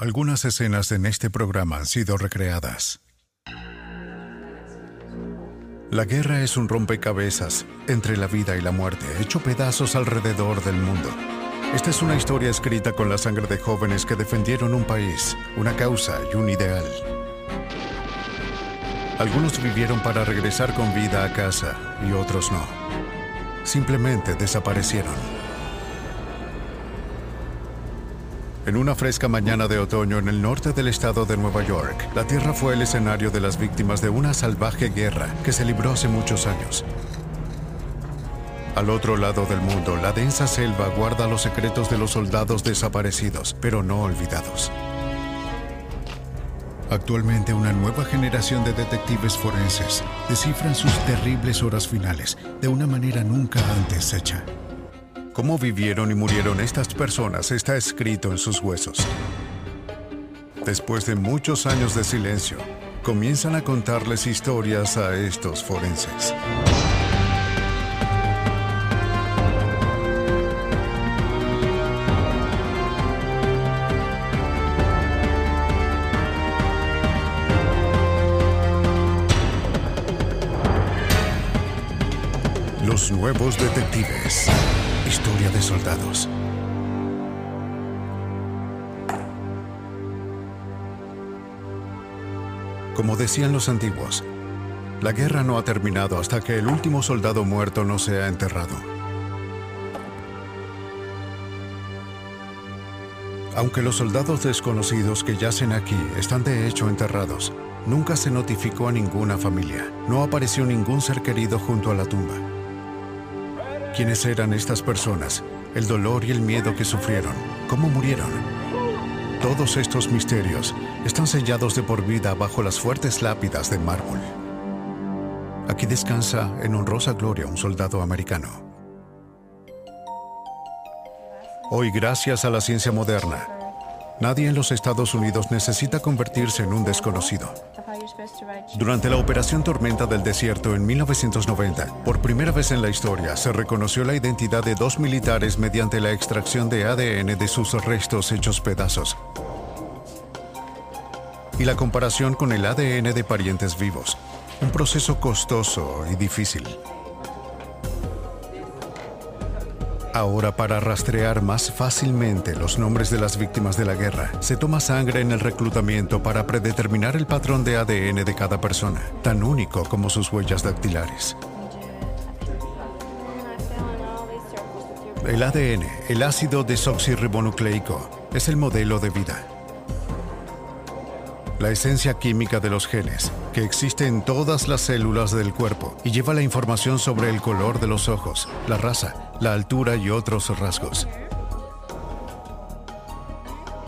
Algunas escenas en este programa han sido recreadas. La guerra es un rompecabezas entre la vida y la muerte, hecho pedazos alrededor del mundo. Esta es una historia escrita con la sangre de jóvenes que defendieron un país, una causa y un ideal. Algunos vivieron para regresar con vida a casa y otros no. Simplemente desaparecieron. En una fresca mañana de otoño en el norte del estado de Nueva York, la tierra fue el escenario de las víctimas de una salvaje guerra que se libró hace muchos años. Al otro lado del mundo, la densa selva guarda los secretos de los soldados desaparecidos, pero no olvidados. Actualmente una nueva generación de detectives forenses descifran sus terribles horas finales de una manera nunca antes hecha. Cómo vivieron y murieron estas personas está escrito en sus huesos. Después de muchos años de silencio, comienzan a contarles historias a estos forenses. Los nuevos detectives. Historia de soldados. Como decían los antiguos, la guerra no ha terminado hasta que el último soldado muerto no sea enterrado. Aunque los soldados desconocidos que yacen aquí están de hecho enterrados, nunca se notificó a ninguna familia. No apareció ningún ser querido junto a la tumba. ¿Quiénes eran estas personas? El dolor y el miedo que sufrieron. ¿Cómo murieron? Todos estos misterios están sellados de por vida bajo las fuertes lápidas de mármol. Aquí descansa en honrosa gloria un soldado americano. Hoy, gracias a la ciencia moderna, nadie en los Estados Unidos necesita convertirse en un desconocido. Durante la Operación Tormenta del Desierto en 1990, por primera vez en la historia, se reconoció la identidad de dos militares mediante la extracción de ADN de sus restos hechos pedazos. Y la comparación con el ADN de parientes vivos, un proceso costoso y difícil. Ahora, para rastrear más fácilmente los nombres de las víctimas de la guerra, se toma sangre en el reclutamiento para predeterminar el patrón de ADN de cada persona, tan único como sus huellas dactilares. El ADN, el ácido desoxirribonucleico, es el modelo de vida. La esencia química de los genes, que existe en todas las células del cuerpo y lleva la información sobre el color de los ojos, la raza, la altura y otros rasgos.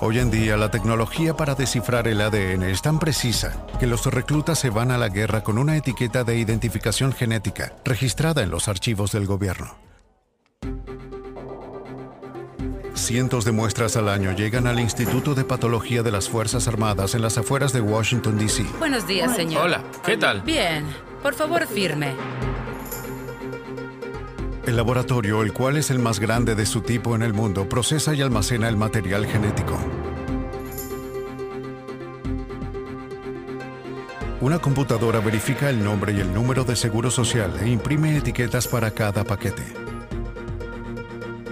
Hoy en día la tecnología para descifrar el ADN es tan precisa que los reclutas se van a la guerra con una etiqueta de identificación genética registrada en los archivos del gobierno. Cientos de muestras al año llegan al Instituto de Patología de las Fuerzas Armadas en las afueras de Washington, D.C. Buenos días, señor. Hola, ¿qué tal? Bien. Por favor, firme. El laboratorio, el cual es el más grande de su tipo en el mundo, procesa y almacena el material genético. Una computadora verifica el nombre y el número de seguro social e imprime etiquetas para cada paquete.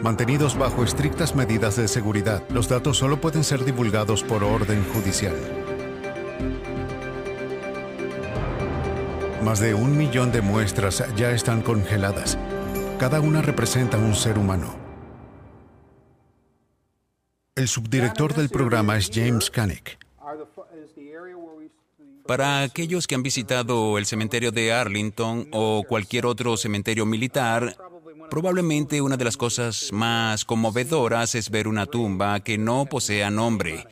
Mantenidos bajo estrictas medidas de seguridad, los datos solo pueden ser divulgados por orden judicial. Más de un millón de muestras ya están congeladas. Cada una representa un ser humano. El subdirector del programa es James Canick. Para aquellos que han visitado el cementerio de Arlington o cualquier otro cementerio militar, probablemente una de las cosas más conmovedoras es ver una tumba que no posea nombre.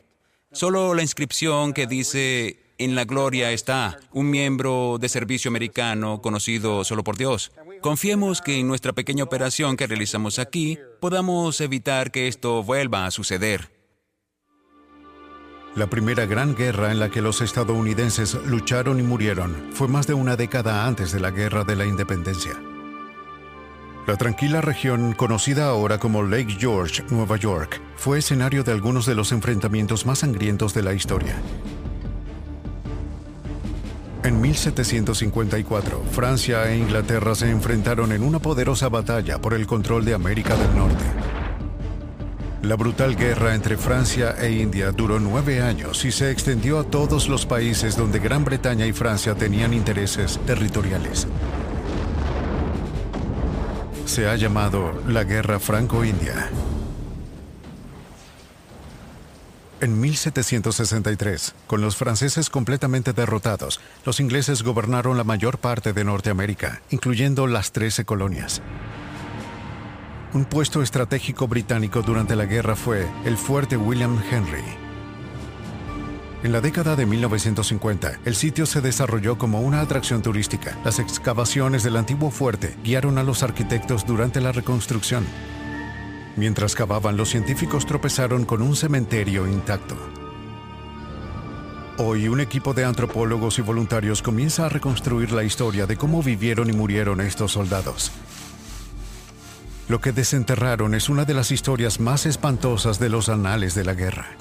Solo la inscripción que dice en la gloria está un miembro de servicio americano conocido solo por Dios. Confiemos que en nuestra pequeña operación que realizamos aquí podamos evitar que esto vuelva a suceder. La primera gran guerra en la que los estadounidenses lucharon y murieron fue más de una década antes de la Guerra de la Independencia. La tranquila región, conocida ahora como Lake George, Nueva York, fue escenario de algunos de los enfrentamientos más sangrientos de la historia. En 1754, Francia e Inglaterra se enfrentaron en una poderosa batalla por el control de América del Norte. La brutal guerra entre Francia e India duró nueve años y se extendió a todos los países donde Gran Bretaña y Francia tenían intereses territoriales. Se ha llamado la Guerra Franco-India. En 1763, con los franceses completamente derrotados, los ingleses gobernaron la mayor parte de Norteamérica, incluyendo las Trece colonias. Un puesto estratégico británico durante la guerra fue el fuerte William Henry. En la década de 1950, el sitio se desarrolló como una atracción turística. Las excavaciones del antiguo fuerte guiaron a los arquitectos durante la reconstrucción. Mientras cavaban, los científicos tropezaron con un cementerio intacto. Hoy un equipo de antropólogos y voluntarios comienza a reconstruir la historia de cómo vivieron y murieron estos soldados. Lo que desenterraron es una de las historias más espantosas de los anales de la guerra.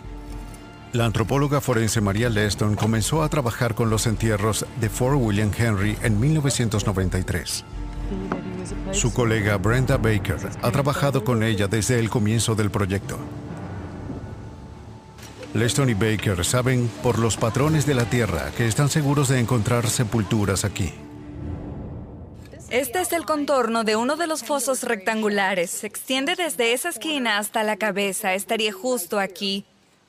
La antropóloga forense María Leston comenzó a trabajar con los entierros de Fort William Henry en 1993. Su colega Brenda Baker ha trabajado con ella desde el comienzo del proyecto. Leston y Baker saben por los patrones de la tierra que están seguros de encontrar sepulturas aquí. Este es el contorno de uno de los fosos rectangulares. Se extiende desde esa esquina hasta la cabeza. Estaría justo aquí.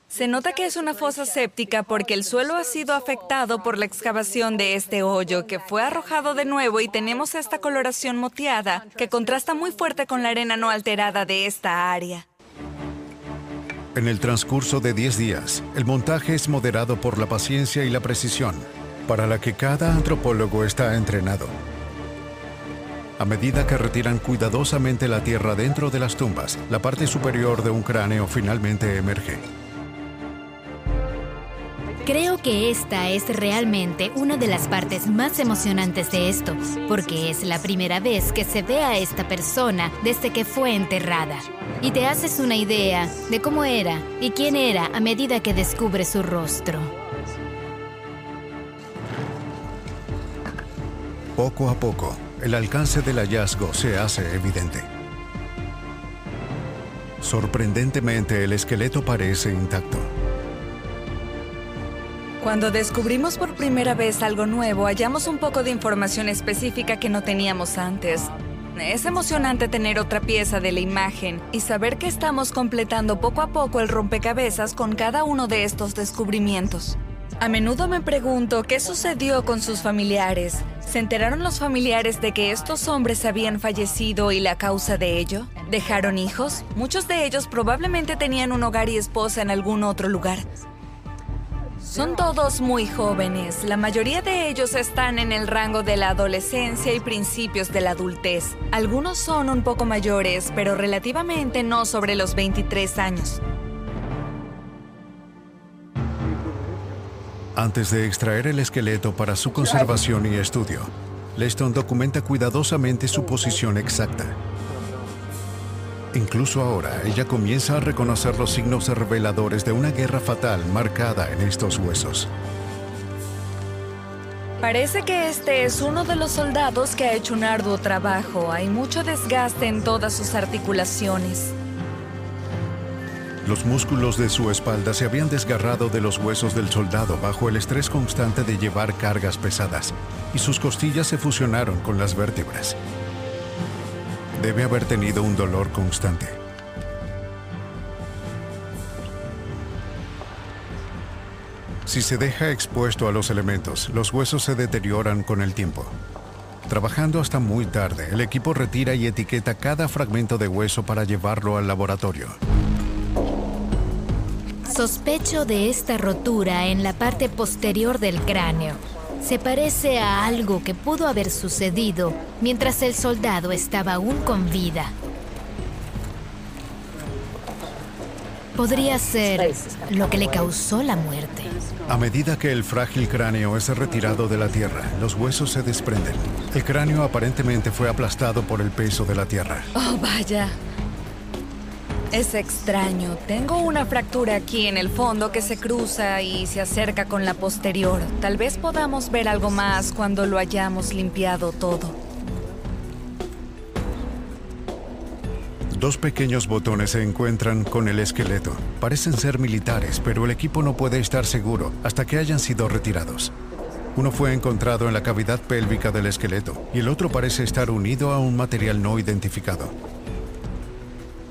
Se nota que es una fosa séptica porque el suelo ha sido afectado por la excavación de este hoyo que fue arrojado de nuevo y tenemos esta coloración moteada que contrasta muy fuerte con la arena no alterada de esta área. En el transcurso de 10 días, el montaje es moderado por la paciencia y la precisión, para la que cada antropólogo está entrenado. A medida que retiran cuidadosamente la tierra dentro de las tumbas, la parte superior de un cráneo finalmente emerge. Creo que esta es realmente una de las partes más emocionantes de esto, porque es la primera vez que se ve a esta persona desde que fue enterrada. Y te haces una idea de cómo era y quién era a medida que descubres su rostro. Poco a poco, el alcance del hallazgo se hace evidente. Sorprendentemente, el esqueleto parece intacto. Cuando descubrimos por primera vez algo nuevo, hallamos un poco de información específica que no teníamos antes. Es emocionante tener otra pieza de la imagen y saber que estamos completando poco a poco el rompecabezas con cada uno de estos descubrimientos. A menudo me pregunto qué sucedió con sus familiares. ¿Se enteraron los familiares de que estos hombres habían fallecido y la causa de ello? ¿Dejaron hijos? Muchos de ellos probablemente tenían un hogar y esposa en algún otro lugar. Son todos muy jóvenes. La mayoría de ellos están en el rango de la adolescencia y principios de la adultez. Algunos son un poco mayores, pero relativamente no sobre los 23 años. Antes de extraer el esqueleto para su conservación y estudio, Leston documenta cuidadosamente su posición exacta. Incluso ahora, ella comienza a reconocer los signos reveladores de una guerra fatal marcada en estos huesos. Parece que este es uno de los soldados que ha hecho un arduo trabajo. Hay mucho desgaste en todas sus articulaciones. Los músculos de su espalda se habían desgarrado de los huesos del soldado bajo el estrés constante de llevar cargas pesadas, y sus costillas se fusionaron con las vértebras. Debe haber tenido un dolor constante. Si se deja expuesto a los elementos, los huesos se deterioran con el tiempo. Trabajando hasta muy tarde, el equipo retira y etiqueta cada fragmento de hueso para llevarlo al laboratorio. Sospecho de esta rotura en la parte posterior del cráneo. Se parece a algo que pudo haber sucedido mientras el soldado estaba aún con vida. Podría ser lo que le causó la muerte. A medida que el frágil cráneo es retirado de la tierra, los huesos se desprenden. El cráneo aparentemente fue aplastado por el peso de la tierra. Oh, vaya. Es extraño. Tengo una fractura aquí en el fondo que se cruza y se acerca con la posterior. Tal vez podamos ver algo más cuando lo hayamos limpiado todo. Dos pequeños botones se encuentran con el esqueleto. Parecen ser militares, pero el equipo no puede estar seguro hasta que hayan sido retirados. Uno fue encontrado en la cavidad pélvica del esqueleto y el otro parece estar unido a un material no identificado.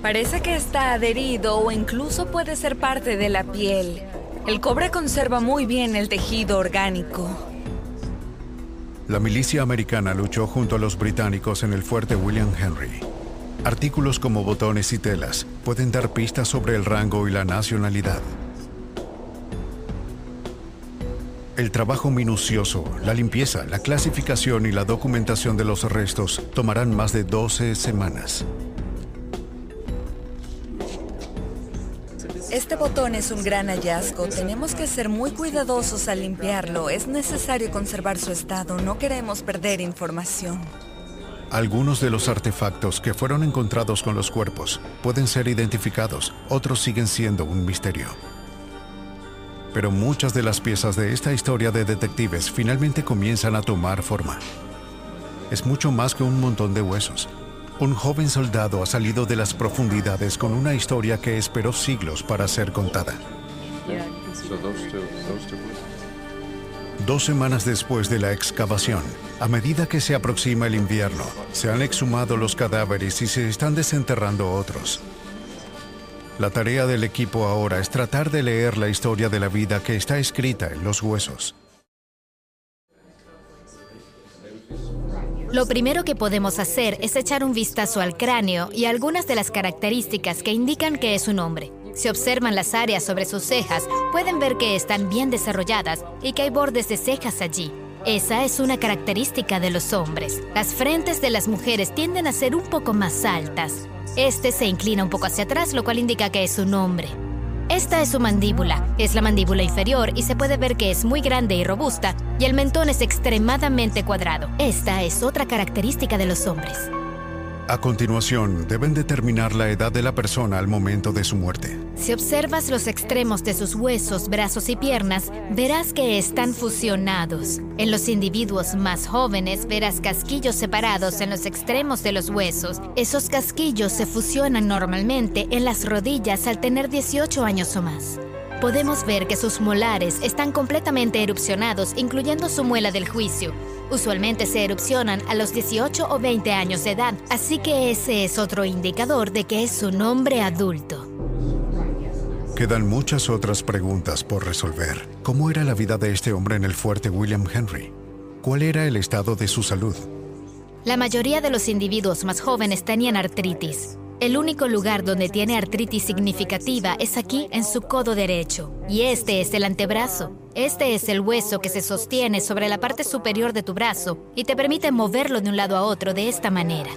Parece que está adherido o incluso puede ser parte de la piel. El cobre conserva muy bien el tejido orgánico. La milicia americana luchó junto a los británicos en el fuerte William Henry. Artículos como botones y telas pueden dar pistas sobre el rango y la nacionalidad. El trabajo minucioso, la limpieza, la clasificación y la documentación de los restos tomarán más de 12 semanas. Este botón es un gran hallazgo. Tenemos que ser muy cuidadosos al limpiarlo. Es necesario conservar su estado. No queremos perder información. Algunos de los artefactos que fueron encontrados con los cuerpos pueden ser identificados, otros siguen siendo un misterio. Pero muchas de las piezas de esta historia de detectives finalmente comienzan a tomar forma. Es mucho más que un montón de huesos. Un joven soldado ha salido de las profundidades con una historia que esperó siglos para ser contada. Dos semanas después de la excavación, a medida que se aproxima el invierno, se han exhumado los cadáveres y se están desenterrando otros. La tarea del equipo ahora es tratar de leer la historia de la vida que está escrita en los huesos. Lo primero que podemos hacer es echar un vistazo al cráneo y algunas de las características que indican que es un hombre. Si observan las áreas sobre sus cejas, pueden ver que están bien desarrolladas y que hay bordes de cejas allí. Esa es una característica de los hombres. Las frentes de las mujeres tienden a ser un poco más altas. Este se inclina un poco hacia atrás, lo cual indica que es un hombre. Esta es su mandíbula. Es la mandíbula inferior y se puede ver que es muy grande y robusta y el mentón es extremadamente cuadrado. Esta es otra característica de los hombres. A continuación, deben determinar la edad de la persona al momento de su muerte. Si observas los extremos de sus huesos, brazos y piernas, verás que están fusionados. En los individuos más jóvenes verás casquillos separados en los extremos de los huesos. Esos casquillos se fusionan normalmente en las rodillas al tener 18 años o más. Podemos ver que sus molares están completamente erupcionados, incluyendo su muela del juicio. Usualmente se erupcionan a los 18 o 20 años de edad, así que ese es otro indicador de que es un hombre adulto. Quedan muchas otras preguntas por resolver. ¿Cómo era la vida de este hombre en el fuerte William Henry? ¿Cuál era el estado de su salud? La mayoría de los individuos más jóvenes tenían artritis. El único lugar donde tiene artritis significativa es aquí en su codo derecho, y este es el antebrazo. Este es el hueso que se sostiene sobre la parte superior de tu brazo y te permite moverlo de un lado a otro de esta manera.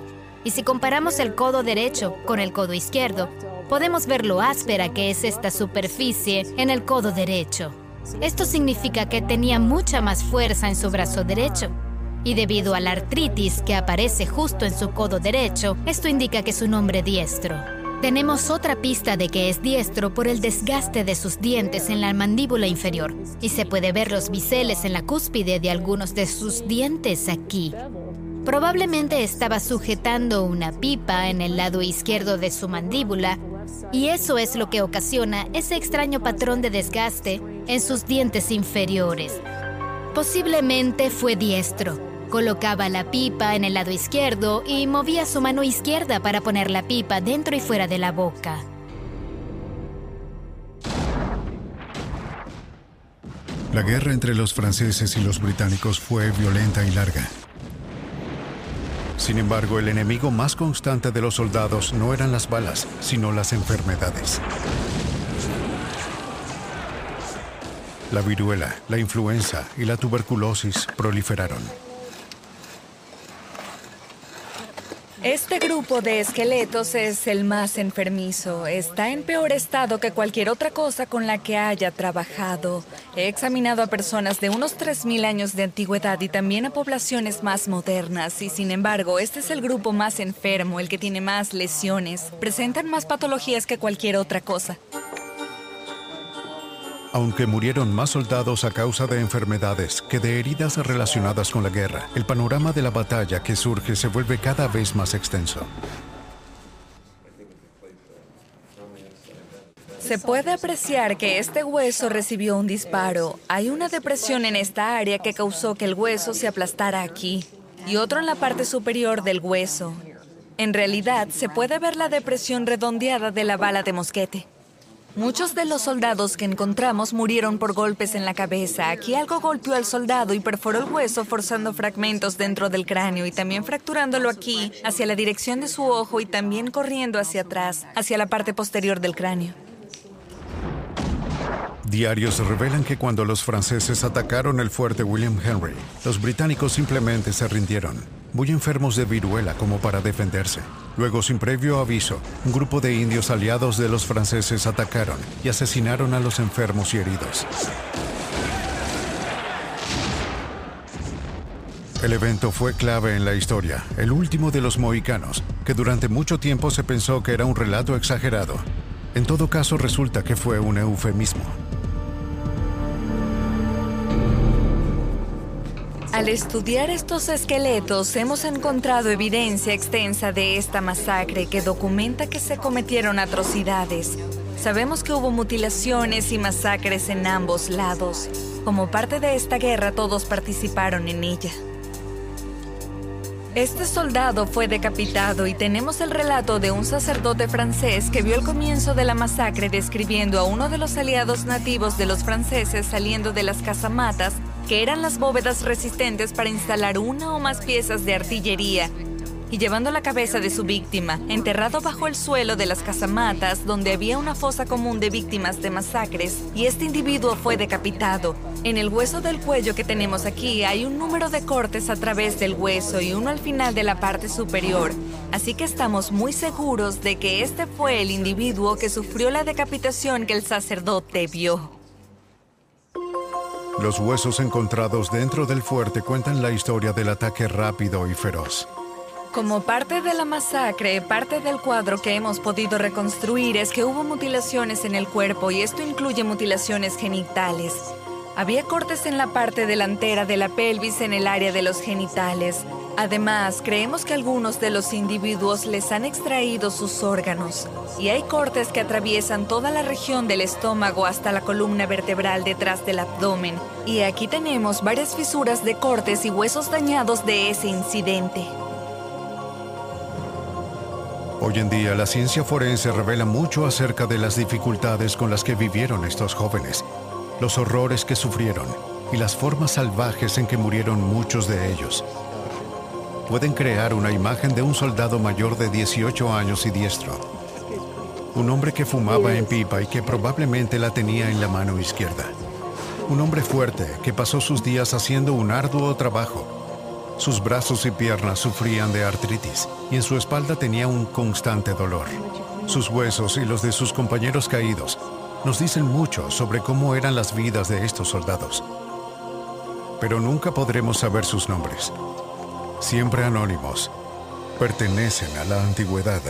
Y si comparamos el codo derecho con el codo izquierdo, podemos ver lo áspera que es esta superficie en el codo derecho. Esto significa que tenía mucha más fuerza en su brazo derecho y debido a la artritis que aparece justo en su codo derecho, esto indica que es un hombre diestro. Tenemos otra pista de que es diestro por el desgaste de sus dientes en la mandíbula inferior, y se puede ver los biseles en la cúspide de algunos de sus dientes aquí. Probablemente estaba sujetando una pipa en el lado izquierdo de su mandíbula, y eso es lo que ocasiona ese extraño patrón de desgaste en sus dientes inferiores. Posiblemente fue diestro, Colocaba la pipa en el lado izquierdo y movía su mano izquierda para poner la pipa dentro y fuera de la boca. La guerra entre los franceses y los británicos fue violenta y larga. Sin embargo, el enemigo más constante de los soldados no eran las balas, sino las enfermedades. La viruela, la influenza y la tuberculosis proliferaron. Este grupo de esqueletos es el más enfermizo. Está en peor estado que cualquier otra cosa con la que haya trabajado. He examinado a personas de unos 3.000 años de antigüedad y también a poblaciones más modernas. Y sin embargo, este es el grupo más enfermo, el que tiene más lesiones. Presentan más patologías que cualquier otra cosa. Aunque murieron más soldados a causa de enfermedades que de heridas relacionadas con la guerra, el panorama de la batalla que surge se vuelve cada vez más extenso. Se puede apreciar que este hueso recibió un disparo. Hay una depresión en esta área que causó que el hueso se aplastara aquí y otro en la parte superior del hueso. En realidad, se puede ver la depresión redondeada de la bala de mosquete. Muchos de los soldados que encontramos murieron por golpes en la cabeza. Aquí algo golpeó al soldado y perforó el hueso forzando fragmentos dentro del cráneo y también fracturándolo aquí, hacia la dirección de su ojo y también corriendo hacia atrás, hacia la parte posterior del cráneo. Diarios revelan que cuando los franceses atacaron el fuerte William Henry, los británicos simplemente se rindieron, muy enfermos de viruela como para defenderse. Luego, sin previo aviso, un grupo de indios aliados de los franceses atacaron y asesinaron a los enfermos y heridos. El evento fue clave en la historia, el último de los mohicanos, que durante mucho tiempo se pensó que era un relato exagerado. En todo caso, resulta que fue un eufemismo. Al estudiar estos esqueletos hemos encontrado evidencia extensa de esta masacre que documenta que se cometieron atrocidades. Sabemos que hubo mutilaciones y masacres en ambos lados. Como parte de esta guerra todos participaron en ella. Este soldado fue decapitado y tenemos el relato de un sacerdote francés que vio el comienzo de la masacre describiendo a uno de los aliados nativos de los franceses saliendo de las casamatas que eran las bóvedas resistentes para instalar una o más piezas de artillería, y llevando la cabeza de su víctima, enterrado bajo el suelo de las casamatas, donde había una fosa común de víctimas de masacres, y este individuo fue decapitado. En el hueso del cuello que tenemos aquí hay un número de cortes a través del hueso y uno al final de la parte superior, así que estamos muy seguros de que este fue el individuo que sufrió la decapitación que el sacerdote vio. Los huesos encontrados dentro del fuerte cuentan la historia del ataque rápido y feroz. Como parte de la masacre, parte del cuadro que hemos podido reconstruir es que hubo mutilaciones en el cuerpo y esto incluye mutilaciones genitales. Había cortes en la parte delantera de la pelvis en el área de los genitales. Además, creemos que algunos de los individuos les han extraído sus órganos y hay cortes que atraviesan toda la región del estómago hasta la columna vertebral detrás del abdomen. Y aquí tenemos varias fisuras de cortes y huesos dañados de ese incidente. Hoy en día la ciencia forense revela mucho acerca de las dificultades con las que vivieron estos jóvenes, los horrores que sufrieron y las formas salvajes en que murieron muchos de ellos pueden crear una imagen de un soldado mayor de 18 años y diestro. Un hombre que fumaba en pipa y que probablemente la tenía en la mano izquierda. Un hombre fuerte que pasó sus días haciendo un arduo trabajo. Sus brazos y piernas sufrían de artritis y en su espalda tenía un constante dolor. Sus huesos y los de sus compañeros caídos nos dicen mucho sobre cómo eran las vidas de estos soldados. Pero nunca podremos saber sus nombres siempre anónimos, pertenecen a la antigüedad.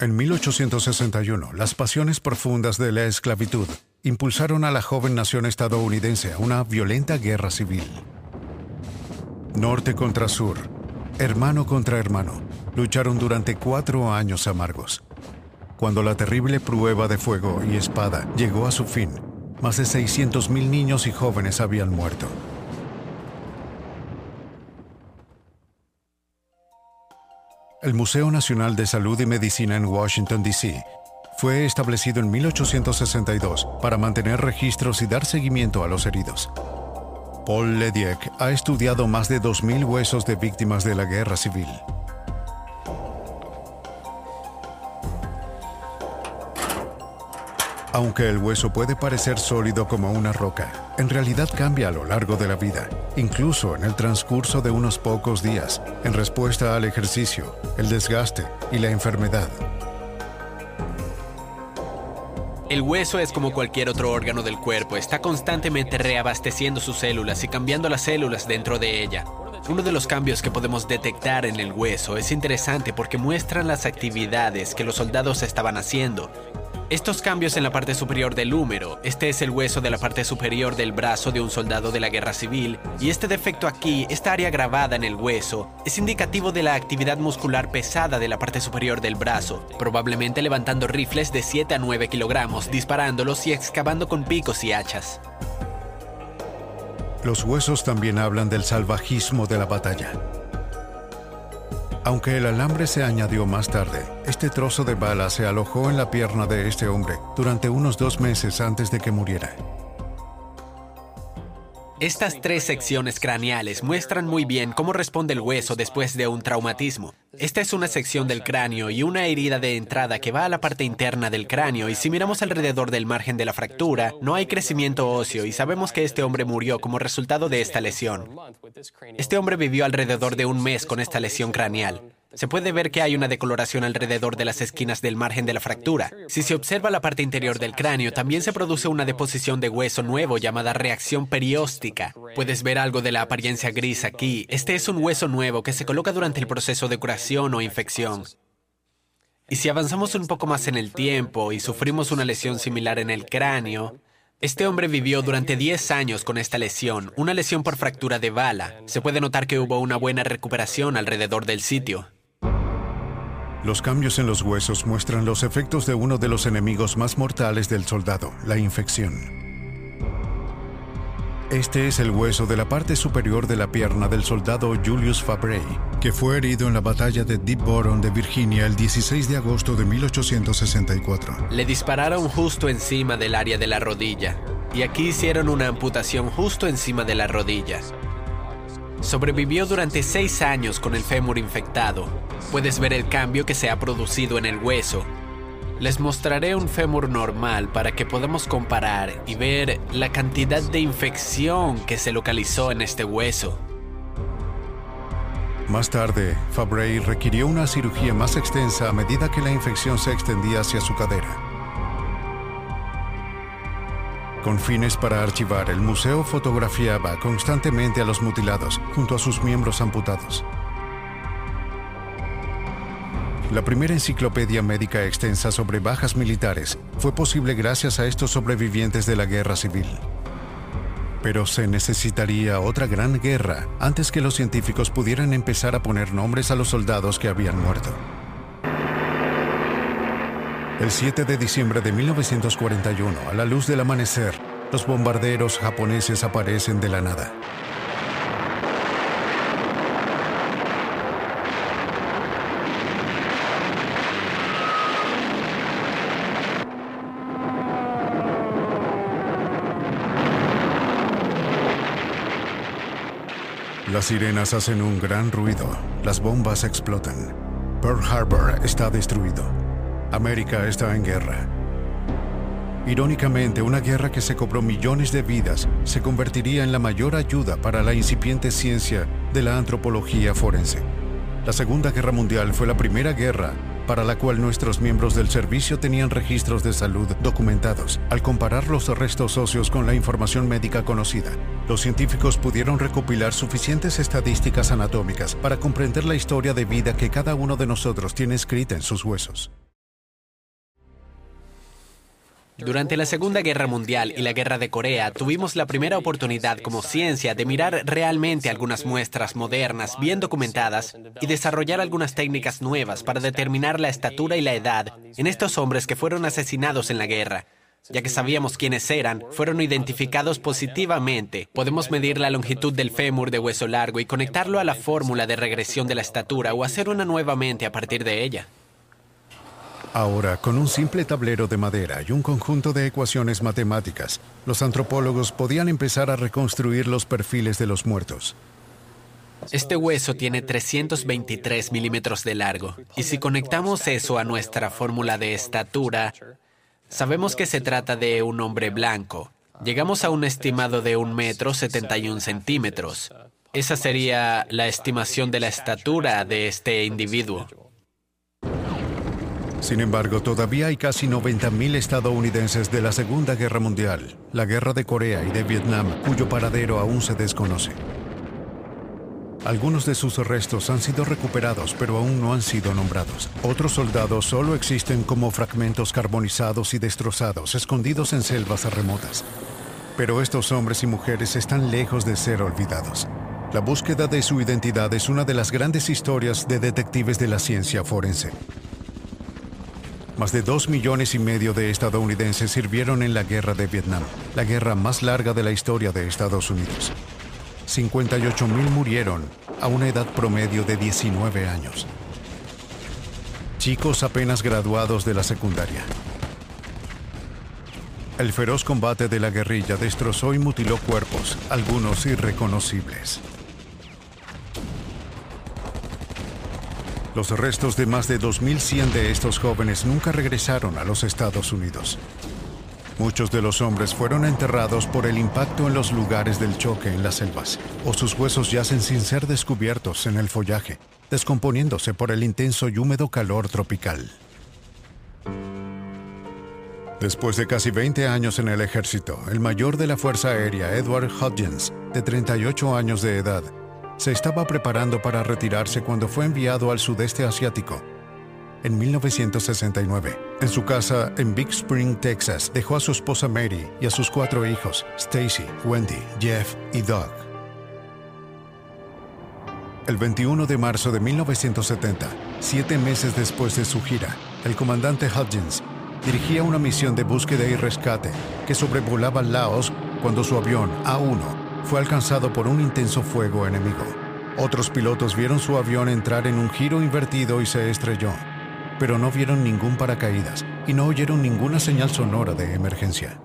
En 1861, las pasiones profundas de la esclavitud impulsaron a la joven nación estadounidense a una violenta guerra civil. Norte contra sur, hermano contra hermano, lucharon durante cuatro años amargos. Cuando la terrible prueba de fuego y espada llegó a su fin, más de 600.000 niños y jóvenes habían muerto. El Museo Nacional de Salud y Medicina en Washington, D.C. fue establecido en 1862 para mantener registros y dar seguimiento a los heridos. Paul Lediek ha estudiado más de 2.000 huesos de víctimas de la guerra civil. Aunque el hueso puede parecer sólido como una roca, en realidad cambia a lo largo de la vida, incluso en el transcurso de unos pocos días, en respuesta al ejercicio, el desgaste y la enfermedad. El hueso es como cualquier otro órgano del cuerpo, está constantemente reabasteciendo sus células y cambiando las células dentro de ella. Uno de los cambios que podemos detectar en el hueso es interesante porque muestran las actividades que los soldados estaban haciendo. Estos cambios en la parte superior del húmero, este es el hueso de la parte superior del brazo de un soldado de la guerra civil, y este defecto aquí, esta área grabada en el hueso, es indicativo de la actividad muscular pesada de la parte superior del brazo, probablemente levantando rifles de 7 a 9 kilogramos, disparándolos y excavando con picos y hachas. Los huesos también hablan del salvajismo de la batalla. Aunque el alambre se añadió más tarde, este trozo de bala se alojó en la pierna de este hombre durante unos dos meses antes de que muriera. Estas tres secciones craneales muestran muy bien cómo responde el hueso después de un traumatismo. Esta es una sección del cráneo y una herida de entrada que va a la parte interna del cráneo y si miramos alrededor del margen de la fractura, no hay crecimiento óseo y sabemos que este hombre murió como resultado de esta lesión. Este hombre vivió alrededor de un mes con esta lesión craneal. Se puede ver que hay una decoloración alrededor de las esquinas del margen de la fractura. Si se observa la parte interior del cráneo, también se produce una deposición de hueso nuevo llamada reacción perióstica. Puedes ver algo de la apariencia gris aquí. Este es un hueso nuevo que se coloca durante el proceso de curación o infección. Y si avanzamos un poco más en el tiempo y sufrimos una lesión similar en el cráneo, este hombre vivió durante 10 años con esta lesión, una lesión por fractura de bala. Se puede notar que hubo una buena recuperación alrededor del sitio. Los cambios en los huesos muestran los efectos de uno de los enemigos más mortales del soldado, la infección. Este es el hueso de la parte superior de la pierna del soldado Julius Fabrey, que fue herido en la batalla de Deep Boron de Virginia el 16 de agosto de 1864. Le dispararon justo encima del área de la rodilla, y aquí hicieron una amputación justo encima de la rodilla. Sobrevivió durante seis años con el fémur infectado. Puedes ver el cambio que se ha producido en el hueso. Les mostraré un fémur normal para que podamos comparar y ver la cantidad de infección que se localizó en este hueso. Más tarde, Fabrey requirió una cirugía más extensa a medida que la infección se extendía hacia su cadera. Con fines para archivar, el museo fotografiaba constantemente a los mutilados junto a sus miembros amputados. La primera enciclopedia médica extensa sobre bajas militares fue posible gracias a estos sobrevivientes de la guerra civil. Pero se necesitaría otra gran guerra antes que los científicos pudieran empezar a poner nombres a los soldados que habían muerto. El 7 de diciembre de 1941, a la luz del amanecer, los bombarderos japoneses aparecen de la nada. Las sirenas hacen un gran ruido, las bombas explotan. Pearl Harbor está destruido. América está en guerra. Irónicamente, una guerra que se cobró millones de vidas se convertiría en la mayor ayuda para la incipiente ciencia de la antropología forense. La Segunda Guerra Mundial fue la primera guerra para la cual nuestros miembros del servicio tenían registros de salud documentados. Al comparar los restos óseos con la información médica conocida, los científicos pudieron recopilar suficientes estadísticas anatómicas para comprender la historia de vida que cada uno de nosotros tiene escrita en sus huesos. Durante la Segunda Guerra Mundial y la Guerra de Corea, tuvimos la primera oportunidad como ciencia de mirar realmente algunas muestras modernas, bien documentadas, y desarrollar algunas técnicas nuevas para determinar la estatura y la edad en estos hombres que fueron asesinados en la guerra. Ya que sabíamos quiénes eran, fueron identificados positivamente. Podemos medir la longitud del fémur de hueso largo y conectarlo a la fórmula de regresión de la estatura o hacer una nuevamente a partir de ella. Ahora, con un simple tablero de madera y un conjunto de ecuaciones matemáticas, los antropólogos podían empezar a reconstruir los perfiles de los muertos. Este hueso tiene 323 milímetros de largo, y si conectamos eso a nuestra fórmula de estatura, sabemos que se trata de un hombre blanco. Llegamos a un estimado de un metro 71 centímetros. Esa sería la estimación de la estatura de este individuo. Sin embargo, todavía hay casi 90.000 estadounidenses de la Segunda Guerra Mundial, la Guerra de Corea y de Vietnam, cuyo paradero aún se desconoce. Algunos de sus restos han sido recuperados, pero aún no han sido nombrados. Otros soldados solo existen como fragmentos carbonizados y destrozados, escondidos en selvas remotas. Pero estos hombres y mujeres están lejos de ser olvidados. La búsqueda de su identidad es una de las grandes historias de detectives de la ciencia forense. Más de dos millones y medio de estadounidenses sirvieron en la guerra de Vietnam, la guerra más larga de la historia de Estados Unidos. 58 mil murieron a una edad promedio de 19 años. Chicos apenas graduados de la secundaria. El feroz combate de la guerrilla destrozó y mutiló cuerpos, algunos irreconocibles. Los restos de más de 2.100 de estos jóvenes nunca regresaron a los Estados Unidos. Muchos de los hombres fueron enterrados por el impacto en los lugares del choque en las selvas, o sus huesos yacen sin ser descubiertos en el follaje, descomponiéndose por el intenso y húmedo calor tropical. Después de casi 20 años en el ejército, el mayor de la Fuerza Aérea, Edward Hodgins, de 38 años de edad, se estaba preparando para retirarse cuando fue enviado al sudeste asiático. En 1969, en su casa en Big Spring, Texas, dejó a su esposa Mary y a sus cuatro hijos, Stacy, Wendy, Jeff y Doug. El 21 de marzo de 1970, siete meses después de su gira, el comandante Hudgens dirigía una misión de búsqueda y rescate que sobrevolaba Laos cuando su avión A-1 fue alcanzado por un intenso fuego enemigo. Otros pilotos vieron su avión entrar en un giro invertido y se estrelló, pero no vieron ningún paracaídas y no oyeron ninguna señal sonora de emergencia.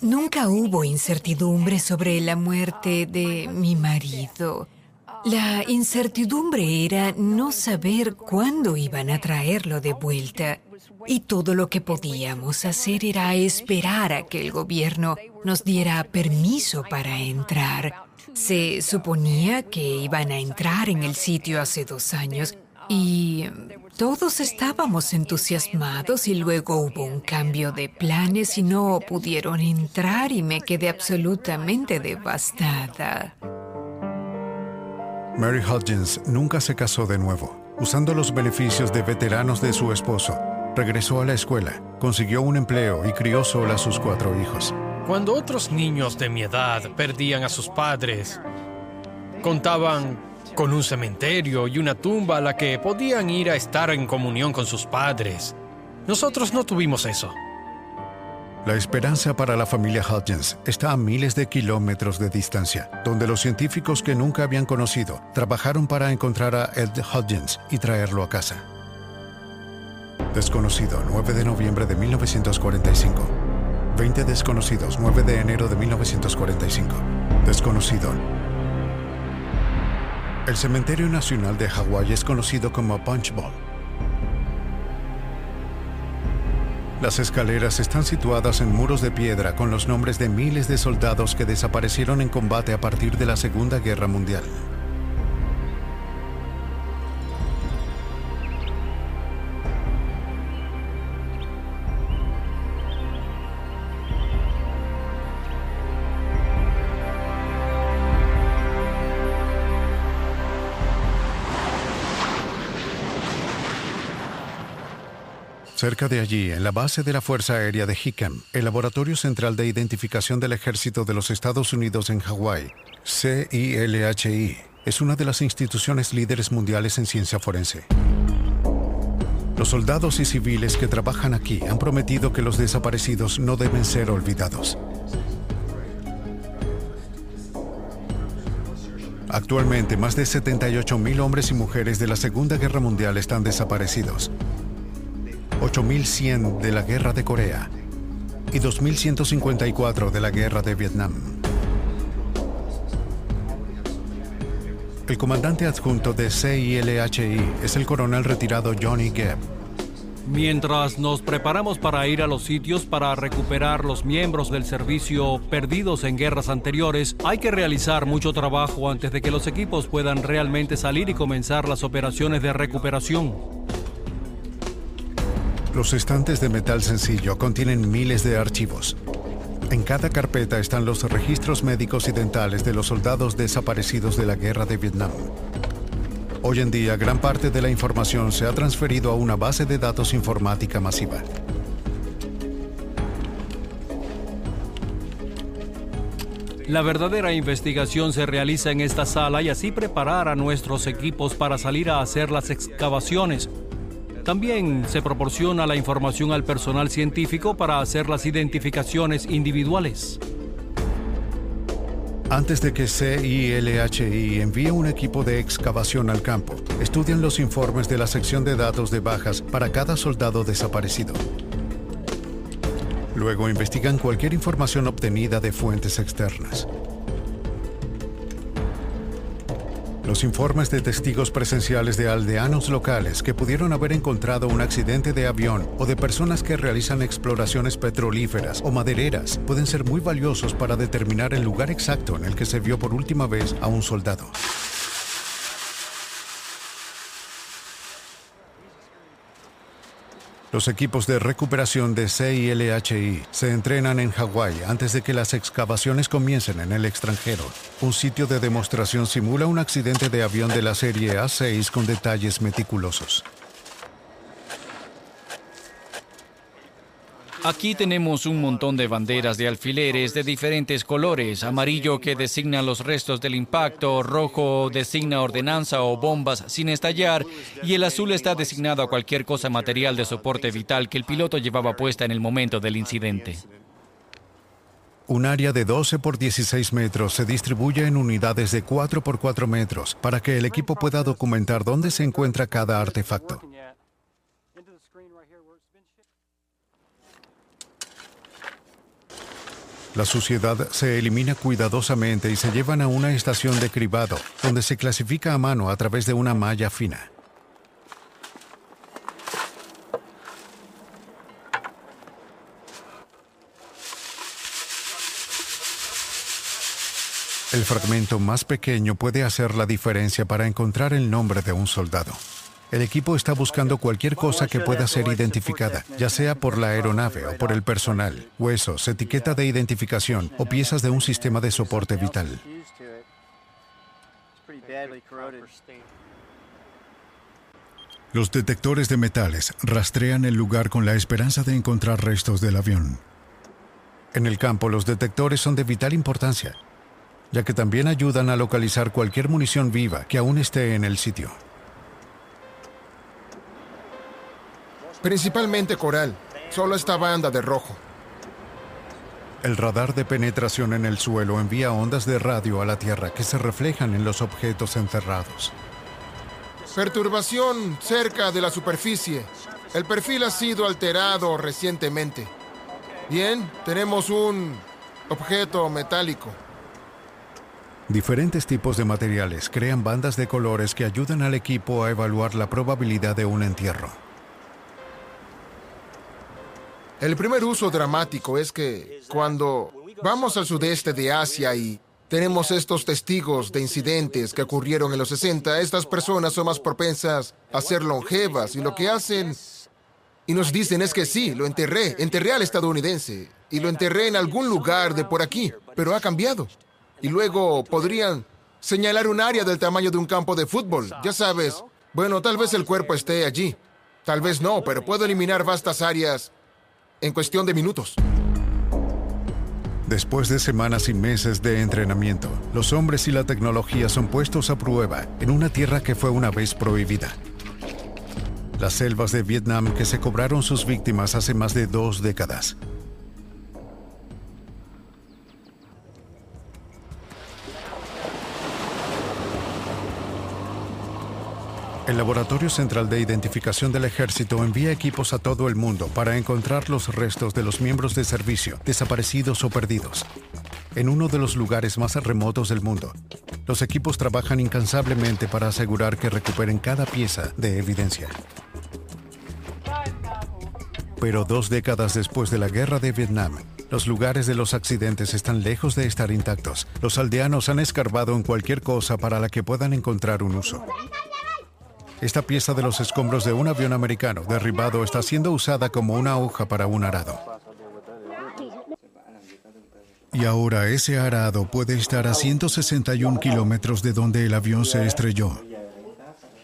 Nunca hubo incertidumbre sobre la muerte de mi marido. La incertidumbre era no saber cuándo iban a traerlo de vuelta. Y todo lo que podíamos hacer era esperar a que el gobierno nos diera permiso para entrar. Se suponía que iban a entrar en el sitio hace dos años y todos estábamos entusiasmados y luego hubo un cambio de planes y no pudieron entrar y me quedé absolutamente devastada. Mary Hodgins nunca se casó de nuevo. Usando los beneficios de veteranos de su esposo, regresó a la escuela, consiguió un empleo y crió sola a sus cuatro hijos. Cuando otros niños de mi edad perdían a sus padres, contaban con un cementerio y una tumba a la que podían ir a estar en comunión con sus padres. Nosotros no tuvimos eso. La esperanza para la familia Hodgins está a miles de kilómetros de distancia, donde los científicos que nunca habían conocido trabajaron para encontrar a Ed Hodgins y traerlo a casa. Desconocido, 9 de noviembre de 1945. 20 desconocidos, 9 de enero de 1945. Desconocido. El Cementerio Nacional de Hawái es conocido como Punch Bowl Las escaleras están situadas en muros de piedra con los nombres de miles de soldados que desaparecieron en combate a partir de la Segunda Guerra Mundial. Cerca de allí, en la base de la Fuerza Aérea de Hickam, el Laboratorio Central de Identificación del Ejército de los Estados Unidos en Hawái, CILHI, es una de las instituciones líderes mundiales en ciencia forense. Los soldados y civiles que trabajan aquí han prometido que los desaparecidos no deben ser olvidados. Actualmente, más de 78.000 hombres y mujeres de la Segunda Guerra Mundial están desaparecidos 8.100 de la Guerra de Corea y 2.154 de la Guerra de Vietnam. El comandante adjunto de CILHI es el coronel retirado Johnny Gebb. Mientras nos preparamos para ir a los sitios para recuperar los miembros del servicio perdidos en guerras anteriores, hay que realizar mucho trabajo antes de que los equipos puedan realmente salir y comenzar las operaciones de recuperación. Los estantes de metal sencillo contienen miles de archivos. En cada carpeta están los registros médicos y dentales de los soldados desaparecidos de la guerra de Vietnam. Hoy en día, gran parte de la información se ha transferido a una base de datos informática masiva. La verdadera investigación se realiza en esta sala y así preparar a nuestros equipos para salir a hacer las excavaciones. También se proporciona la información al personal científico para hacer las identificaciones individuales. Antes de que CILHI envíe un equipo de excavación al campo, estudian los informes de la sección de datos de bajas para cada soldado desaparecido. Luego investigan cualquier información obtenida de fuentes externas. Los informes de testigos presenciales de aldeanos locales que pudieron haber encontrado un accidente de avión o de personas que realizan exploraciones petrolíferas o madereras pueden ser muy valiosos para determinar el lugar exacto en el que se vio por última vez a un soldado. Los equipos de recuperación de CILHI se entrenan en Hawái antes de que las excavaciones comiencen en el extranjero. Un sitio de demostración simula un accidente de avión de la serie A6 con detalles meticulosos. Aquí tenemos un montón de banderas de alfileres de diferentes colores, amarillo que designa los restos del impacto, rojo designa ordenanza o bombas sin estallar y el azul está designado a cualquier cosa material de soporte vital que el piloto llevaba puesta en el momento del incidente. Un área de 12 por 16 metros se distribuye en unidades de 4 por 4 metros para que el equipo pueda documentar dónde se encuentra cada artefacto. La suciedad se elimina cuidadosamente y se llevan a una estación de cribado, donde se clasifica a mano a través de una malla fina. El fragmento más pequeño puede hacer la diferencia para encontrar el nombre de un soldado. El equipo está buscando cualquier cosa que pueda ser identificada, ya sea por la aeronave o por el personal, huesos, etiqueta de identificación o piezas de un sistema de soporte vital. Los detectores de metales rastrean el lugar con la esperanza de encontrar restos del avión. En el campo, los detectores son de vital importancia, ya que también ayudan a localizar cualquier munición viva que aún esté en el sitio. Principalmente coral. Solo esta banda de rojo. El radar de penetración en el suelo envía ondas de radio a la Tierra que se reflejan en los objetos encerrados. Perturbación cerca de la superficie. El perfil ha sido alterado recientemente. Bien, tenemos un objeto metálico. Diferentes tipos de materiales crean bandas de colores que ayudan al equipo a evaluar la probabilidad de un entierro. El primer uso dramático es que cuando vamos al sudeste de Asia y tenemos estos testigos de incidentes que ocurrieron en los 60, estas personas son más propensas a ser longevas y lo que hacen y nos dicen es que sí, lo enterré, enterré al estadounidense y lo enterré en algún lugar de por aquí, pero ha cambiado. Y luego podrían señalar un área del tamaño de un campo de fútbol, ya sabes. Bueno, tal vez el cuerpo esté allí, tal vez no, pero puedo eliminar vastas áreas en cuestión de minutos. Después de semanas y meses de entrenamiento, los hombres y la tecnología son puestos a prueba en una tierra que fue una vez prohibida. Las selvas de Vietnam que se cobraron sus víctimas hace más de dos décadas. El Laboratorio Central de Identificación del Ejército envía equipos a todo el mundo para encontrar los restos de los miembros de servicio desaparecidos o perdidos. En uno de los lugares más remotos del mundo, los equipos trabajan incansablemente para asegurar que recuperen cada pieza de evidencia. Pero dos décadas después de la guerra de Vietnam, los lugares de los accidentes están lejos de estar intactos. Los aldeanos han escarbado en cualquier cosa para la que puedan encontrar un uso. Esta pieza de los escombros de un avión americano derribado está siendo usada como una hoja para un arado. Y ahora ese arado puede estar a 161 kilómetros de donde el avión se estrelló.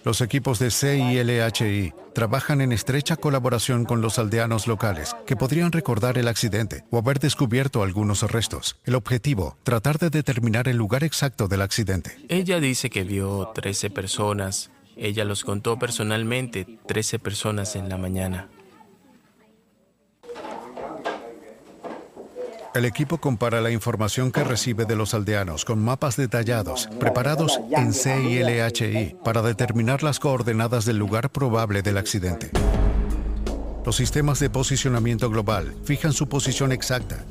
Los equipos de CILHI trabajan en estrecha colaboración con los aldeanos locales, que podrían recordar el accidente o haber descubierto algunos restos. El objetivo, tratar de determinar el lugar exacto del accidente. Ella dice que vio 13 personas ella los contó personalmente, 13 personas en la mañana. El equipo compara la información que recibe de los aldeanos con mapas detallados, preparados en CILHI, para determinar las coordenadas del lugar probable del accidente. Los sistemas de posicionamiento global fijan su posición exacta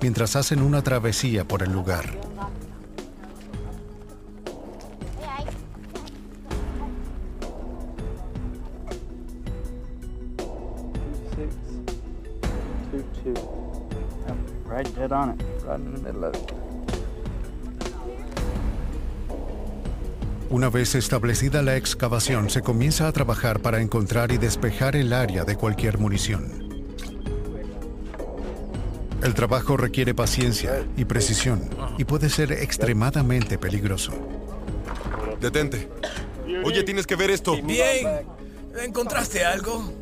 mientras hacen una travesía por el lugar. Una vez establecida la excavación, se comienza a trabajar para encontrar y despejar el área de cualquier munición. El trabajo requiere paciencia y precisión y puede ser extremadamente peligroso. Detente. Oye, tienes que ver esto. Bien. ¿Encontraste algo?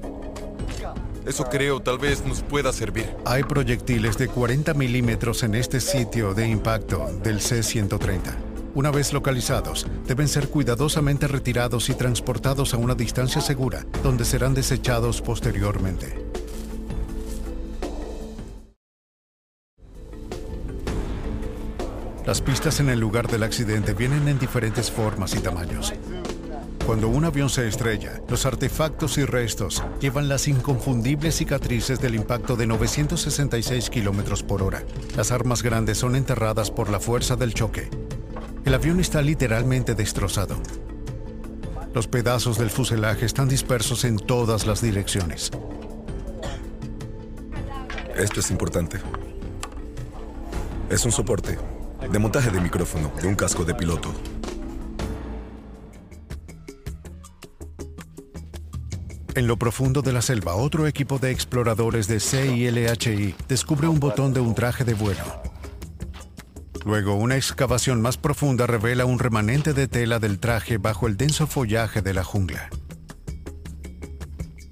Eso creo, tal vez nos pueda servir. Hay proyectiles de 40 milímetros en este sitio de impacto del C-130. Una vez localizados, deben ser cuidadosamente retirados y transportados a una distancia segura, donde serán desechados posteriormente. Las pistas en el lugar del accidente vienen en diferentes formas y tamaños. Cuando un avión se estrella, los artefactos y restos llevan las inconfundibles cicatrices del impacto de 966 kilómetros por hora. Las armas grandes son enterradas por la fuerza del choque. El avión está literalmente destrozado. Los pedazos del fuselaje están dispersos en todas las direcciones. Esto es importante. Es un soporte de montaje de micrófono de un casco de piloto. En lo profundo de la selva, otro equipo de exploradores de CILHI descubre un botón de un traje de vuelo. Luego, una excavación más profunda revela un remanente de tela del traje bajo el denso follaje de la jungla.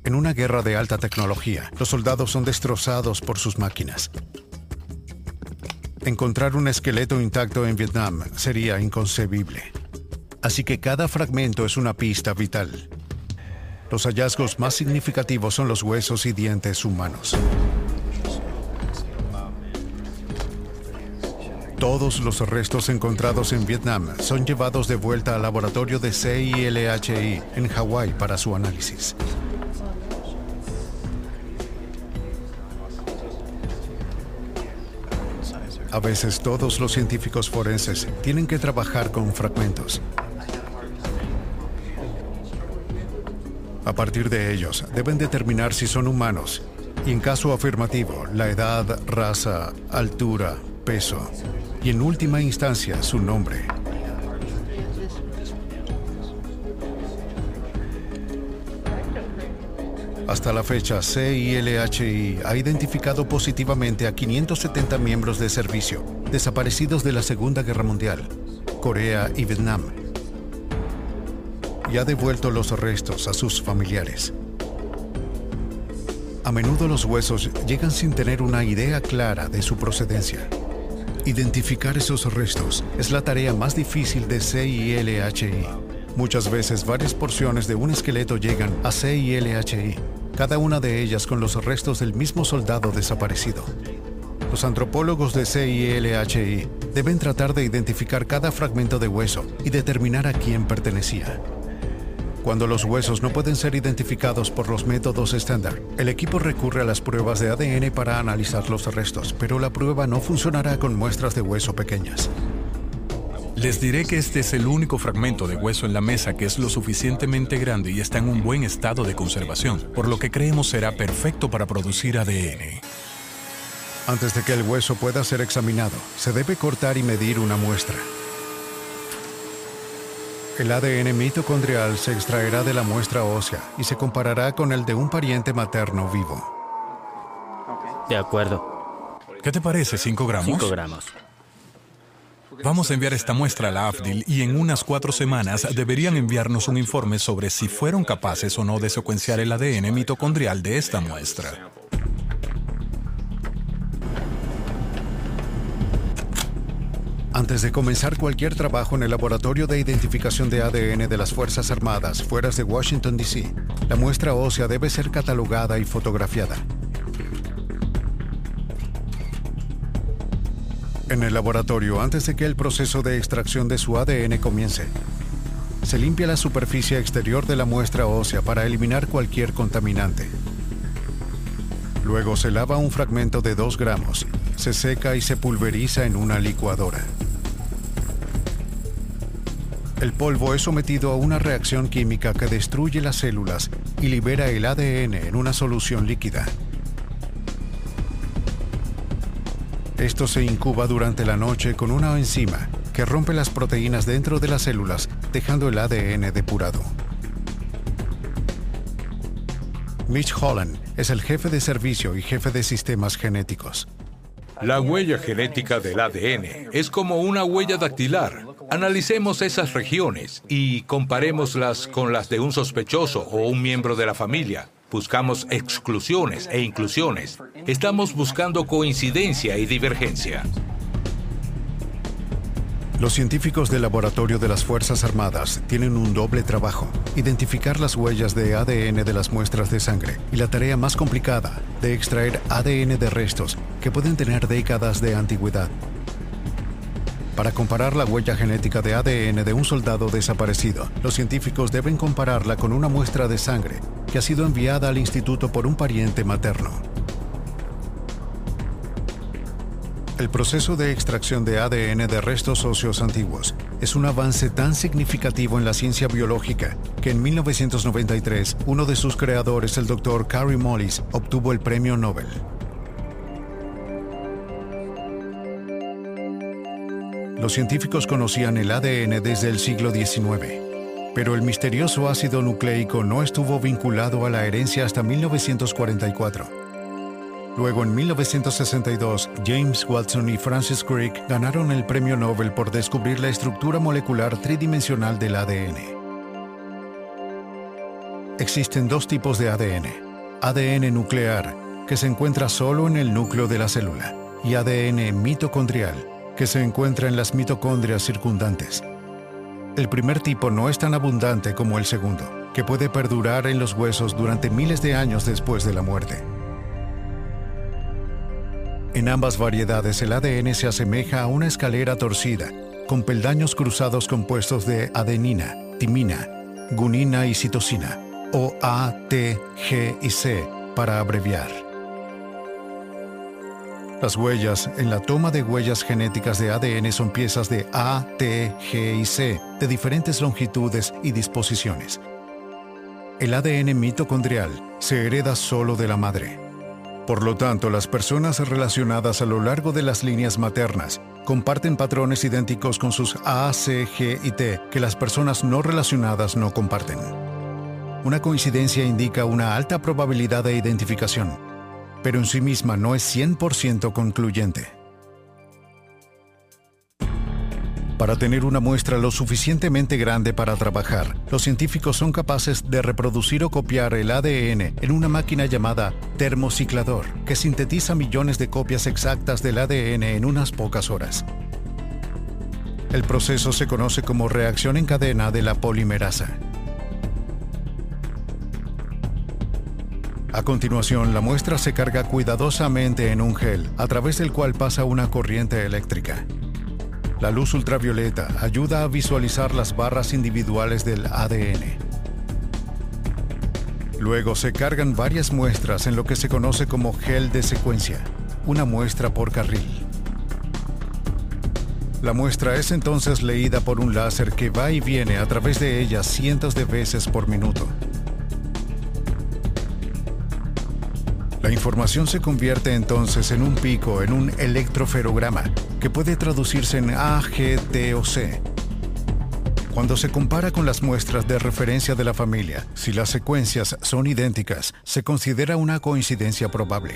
En una guerra de alta tecnología, los soldados son destrozados por sus máquinas. Encontrar un esqueleto intacto en Vietnam sería inconcebible. Así que cada fragmento es una pista vital. Los hallazgos más significativos son los huesos y dientes humanos. Todos los restos encontrados en Vietnam son llevados de vuelta al laboratorio de CILHI en Hawái para su análisis. A veces todos los científicos forenses tienen que trabajar con fragmentos, A partir de ellos, deben determinar si son humanos. Y en caso afirmativo, la edad, raza, altura, peso. Y en última instancia su nombre. Hasta la fecha, CILHI ha identificado positivamente a 570 miembros de servicio desaparecidos de la Segunda Guerra Mundial, Corea y Vietnam y ha devuelto los restos a sus familiares. A menudo los huesos llegan sin tener una idea clara de su procedencia. Identificar esos restos es la tarea más difícil de CILHI. Muchas veces varias porciones de un esqueleto llegan a CILHI, cada una de ellas con los restos del mismo soldado desaparecido. Los antropólogos de CILHI deben tratar de identificar cada fragmento de hueso y determinar a quién pertenecía. Cuando los huesos no pueden ser identificados por los métodos estándar, el equipo recurre a las pruebas de ADN para analizar los restos, pero la prueba no funcionará con muestras de hueso pequeñas. Les diré que este es el único fragmento de hueso en la mesa que es lo suficientemente grande y está en un buen estado de conservación, por lo que creemos será perfecto para producir ADN. Antes de que el hueso pueda ser examinado, se debe cortar y medir una muestra. El ADN mitocondrial se extraerá de la muestra ósea y se comparará con el de un pariente materno vivo. De acuerdo. ¿Qué te parece, 5 gramos? 5 gramos. Vamos a enviar esta muestra a la AFDIL y en unas cuatro semanas deberían enviarnos un informe sobre si fueron capaces o no de secuenciar el ADN mitocondrial de esta muestra. Antes de comenzar cualquier trabajo en el laboratorio de identificación de ADN de las Fuerzas Armadas fuera de Washington, D.C., la muestra ósea debe ser catalogada y fotografiada. En el laboratorio, antes de que el proceso de extracción de su ADN comience, se limpia la superficie exterior de la muestra ósea para eliminar cualquier contaminante. Luego se lava un fragmento de 2 gramos, se seca y se pulveriza en una licuadora. El polvo es sometido a una reacción química que destruye las células y libera el ADN en una solución líquida. Esto se incuba durante la noche con una enzima que rompe las proteínas dentro de las células, dejando el ADN depurado. Mitch Holland es el jefe de servicio y jefe de sistemas genéticos. La huella genética del ADN es como una huella dactilar. Analicemos esas regiones y comparémoslas con las de un sospechoso o un miembro de la familia. Buscamos exclusiones e inclusiones. Estamos buscando coincidencia y divergencia. Los científicos del laboratorio de las Fuerzas Armadas tienen un doble trabajo, identificar las huellas de ADN de las muestras de sangre y la tarea más complicada de extraer ADN de restos que pueden tener décadas de antigüedad. Para comparar la huella genética de ADN de un soldado desaparecido, los científicos deben compararla con una muestra de sangre que ha sido enviada al instituto por un pariente materno. El proceso de extracción de ADN de restos óseos antiguos es un avance tan significativo en la ciencia biológica que en 1993 uno de sus creadores, el Dr. Carrie Mollis, obtuvo el premio Nobel. Los científicos conocían el ADN desde el siglo XIX, pero el misterioso ácido nucleico no estuvo vinculado a la herencia hasta 1944. Luego, en 1962, James Watson y Francis Crick ganaron el premio Nobel por descubrir la estructura molecular tridimensional del ADN. Existen dos tipos de ADN. ADN nuclear, que se encuentra solo en el núcleo de la célula, y ADN mitocondrial, que se encuentra en las mitocondrias circundantes. El primer tipo no es tan abundante como el segundo, que puede perdurar en los huesos durante miles de años después de la muerte. En ambas variedades el ADN se asemeja a una escalera torcida, con peldaños cruzados compuestos de adenina, timina, gunina y citosina, o A, T, G y C para abreviar. Las huellas en la toma de huellas genéticas de ADN son piezas de A, T, G y C de diferentes longitudes y disposiciones. El ADN mitocondrial se hereda solo de la madre. Por lo tanto, las personas relacionadas a lo largo de las líneas maternas comparten patrones idénticos con sus A, C, G y T que las personas no relacionadas no comparten. Una coincidencia indica una alta probabilidad de identificación, pero en sí misma no es 100% concluyente. Para tener una muestra lo suficientemente grande para trabajar, los científicos son capaces de reproducir o copiar el ADN en una máquina llamada termociclador, que sintetiza millones de copias exactas del ADN en unas pocas horas. El proceso se conoce como reacción en cadena de la polimerasa. A continuación, la muestra se carga cuidadosamente en un gel, a través del cual pasa una corriente eléctrica. La luz ultravioleta ayuda a visualizar las barras individuales del ADN. Luego se cargan varias muestras en lo que se conoce como gel de secuencia, una muestra por carril. La muestra es entonces leída por un láser que va y viene a través de ella cientos de veces por minuto. Información se convierte entonces en un pico, en un electroferograma, que puede traducirse en A, G, T o C. Cuando se compara con las muestras de referencia de la familia, si las secuencias son idénticas, se considera una coincidencia probable.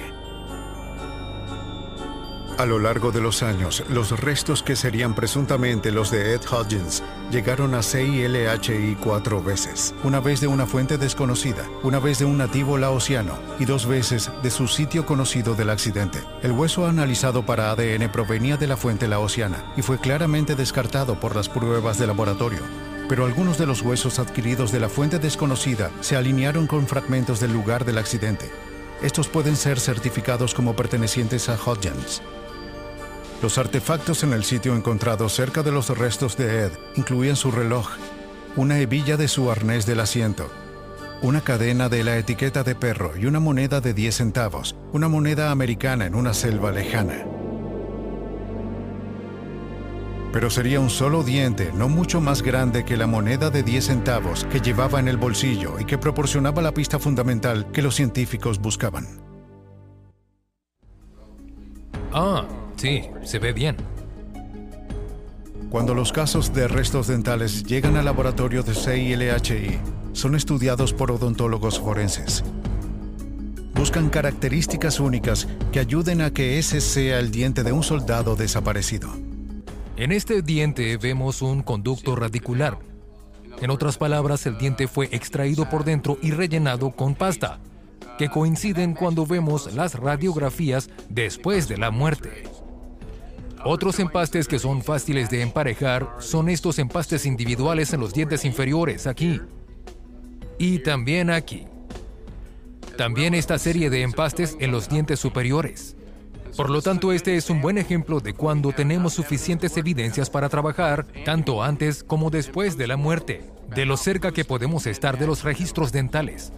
A lo largo de los años, los restos que serían presuntamente los de Ed Hodgins llegaron a CILHI cuatro veces. Una vez de una fuente desconocida, una vez de un nativo laosiano y dos veces de su sitio conocido del accidente. El hueso analizado para ADN provenía de la fuente laosiana y fue claramente descartado por las pruebas de laboratorio. Pero algunos de los huesos adquiridos de la fuente desconocida se alinearon con fragmentos del lugar del accidente. Estos pueden ser certificados como pertenecientes a Hodgins. Los artefactos en el sitio encontrado cerca de los restos de Ed incluían su reloj, una hebilla de su arnés del asiento, una cadena de la etiqueta de perro y una moneda de 10 centavos, una moneda americana en una selva lejana. Pero sería un solo diente, no mucho más grande que la moneda de 10 centavos que llevaba en el bolsillo y que proporcionaba la pista fundamental que los científicos buscaban. Ah, Sí, se ve bien. Cuando los casos de restos dentales llegan al laboratorio de CILHI, son estudiados por odontólogos forenses. Buscan características únicas que ayuden a que ese sea el diente de un soldado desaparecido. En este diente vemos un conducto radicular. En otras palabras, el diente fue extraído por dentro y rellenado con pasta, que coinciden cuando vemos las radiografías después de la muerte. Otros empastes que son fáciles de emparejar son estos empastes individuales en los dientes inferiores, aquí. Y también aquí. También esta serie de empastes en los dientes superiores. Por lo tanto, este es un buen ejemplo de cuando tenemos suficientes evidencias para trabajar, tanto antes como después de la muerte, de lo cerca que podemos estar de los registros dentales.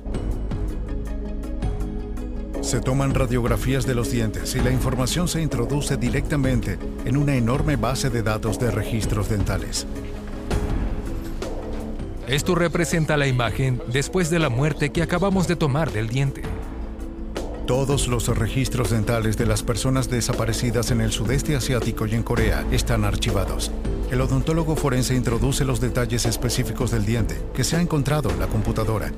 Se toman radiografías de los dientes y la información se introduce directamente en una enorme base de datos de registros dentales. Esto representa la imagen después de la muerte que acabamos de tomar del diente. Todos los registros dentales de las personas desaparecidas en el sudeste asiático y en Corea están archivados. El odontólogo forense introduce los detalles específicos del diente que se ha encontrado en la computadora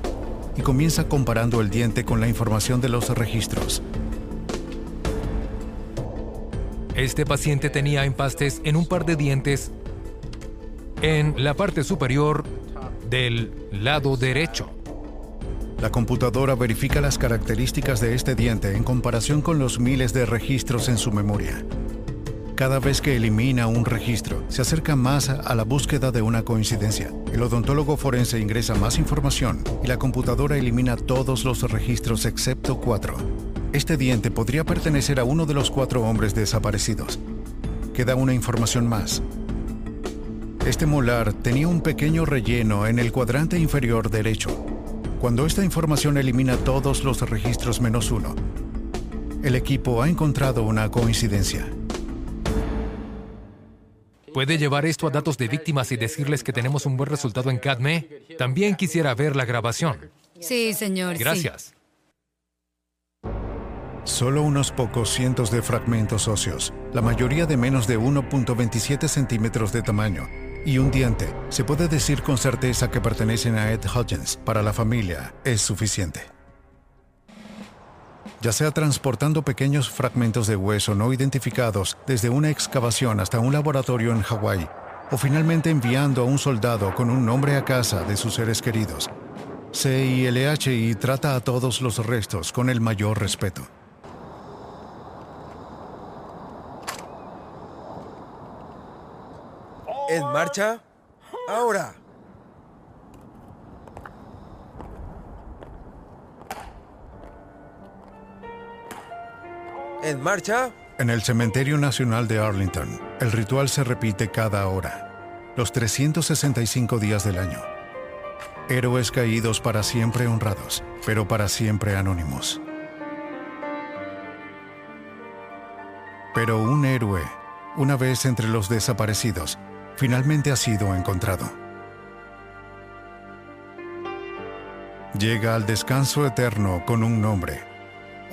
y comienza comparando el diente con la información de los registros. Este paciente tenía empastes en un par de dientes en la parte superior del lado derecho. La computadora verifica las características de este diente en comparación con los miles de registros en su memoria. Cada vez que elimina un registro, se acerca más a la búsqueda de una coincidencia. El odontólogo forense ingresa más información y la computadora elimina todos los registros excepto cuatro. Este diente podría pertenecer a uno de los cuatro hombres desaparecidos. Queda una información más. Este molar tenía un pequeño relleno en el cuadrante inferior derecho. Cuando esta información elimina todos los registros menos uno, el equipo ha encontrado una coincidencia. ¿Puede llevar esto a datos de víctimas y decirles que tenemos un buen resultado en CADME? También quisiera ver la grabación. Sí, señor. Gracias. Solo unos pocos cientos de fragmentos óseos, la mayoría de menos de 1.27 centímetros de tamaño, y un diente, se puede decir con certeza que pertenecen a Ed Hodgins. Para la familia es suficiente ya sea transportando pequeños fragmentos de hueso no identificados desde una excavación hasta un laboratorio en Hawái, o finalmente enviando a un soldado con un nombre a casa de sus seres queridos. CILHI trata a todos los restos con el mayor respeto. ¿En marcha? Ahora. ¿En marcha? En el Cementerio Nacional de Arlington, el ritual se repite cada hora, los 365 días del año. Héroes caídos para siempre honrados, pero para siempre anónimos. Pero un héroe, una vez entre los desaparecidos, finalmente ha sido encontrado. Llega al descanso eterno con un nombre,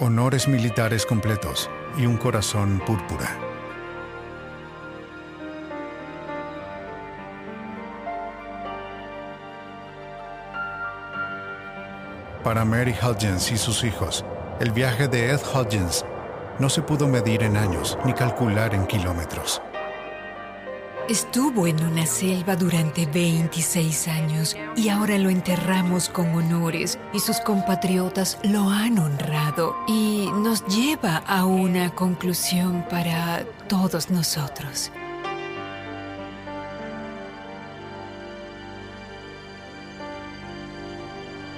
honores militares completos y un corazón púrpura. Para Mary Hudgens y sus hijos, el viaje de Ed Hudgens no se pudo medir en años ni calcular en kilómetros. Estuvo en una selva durante 26 años y ahora lo enterramos con honores y sus compatriotas lo han honrado y nos lleva a una conclusión para todos nosotros.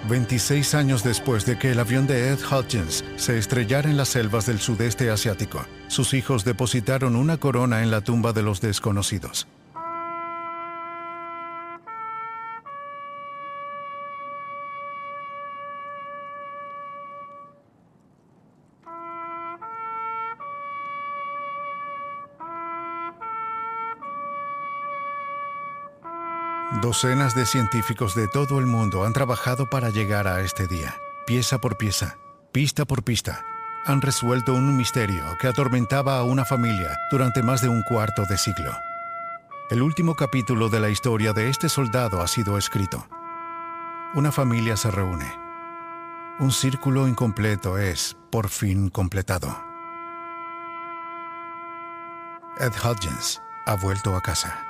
26 años después de que el avión de Ed Hutchins se estrellara en las selvas del sudeste asiático, sus hijos depositaron una corona en la tumba de los desconocidos. Docenas de científicos de todo el mundo han trabajado para llegar a este día. Pieza por pieza, pista por pista, han resuelto un misterio que atormentaba a una familia durante más de un cuarto de siglo. El último capítulo de la historia de este soldado ha sido escrito. Una familia se reúne. Un círculo incompleto es, por fin, completado. Ed Hudgens ha vuelto a casa.